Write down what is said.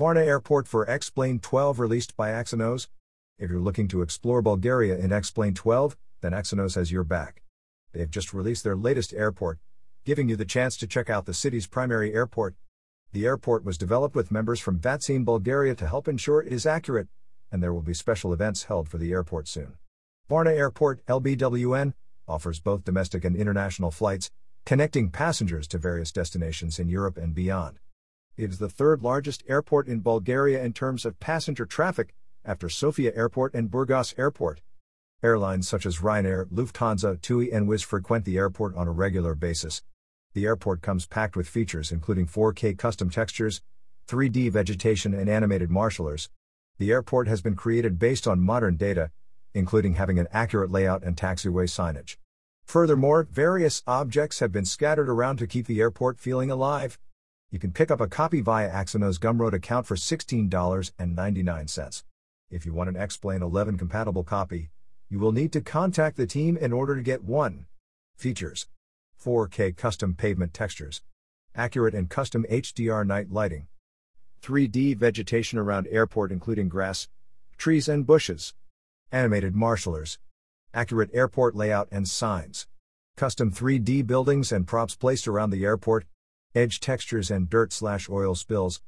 Varna Airport for X-Plane 12 released by Axonos. If you're looking to explore Bulgaria in X-Plane 12, then Axonos has your back. They've just released their latest airport, giving you the chance to check out the city's primary airport. The airport was developed with members from VATSIM Bulgaria to help ensure it is accurate, and there will be special events held for the airport soon. Varna Airport, LBWN, offers both domestic and international flights, connecting passengers to various destinations in Europe and beyond. It is the third largest airport in Bulgaria in terms of passenger traffic, after Sofia Airport and Burgas Airport. Airlines such as Ryanair, Lufthansa, TUI, and Wizz frequent the airport on a regular basis. The airport comes packed with features including 4K custom textures, 3D vegetation, and animated marshallers. The airport has been created based on modern data, including having an accurate layout and taxiway signage. Furthermore, various objects have been scattered around to keep the airport feeling alive. You can pick up a copy via Axonos Gumroad account for $16.99. If you want an X-Plane 11 compatible copy, you will need to contact the team in order to get one. Features. 4K custom pavement textures, accurate and custom HDR night lighting, 3D vegetation around airport including grass, trees and bushes, animated marshallers, accurate airport layout and signs, custom 3D buildings and props placed around the airport, edge textures and dirt slash oil spills,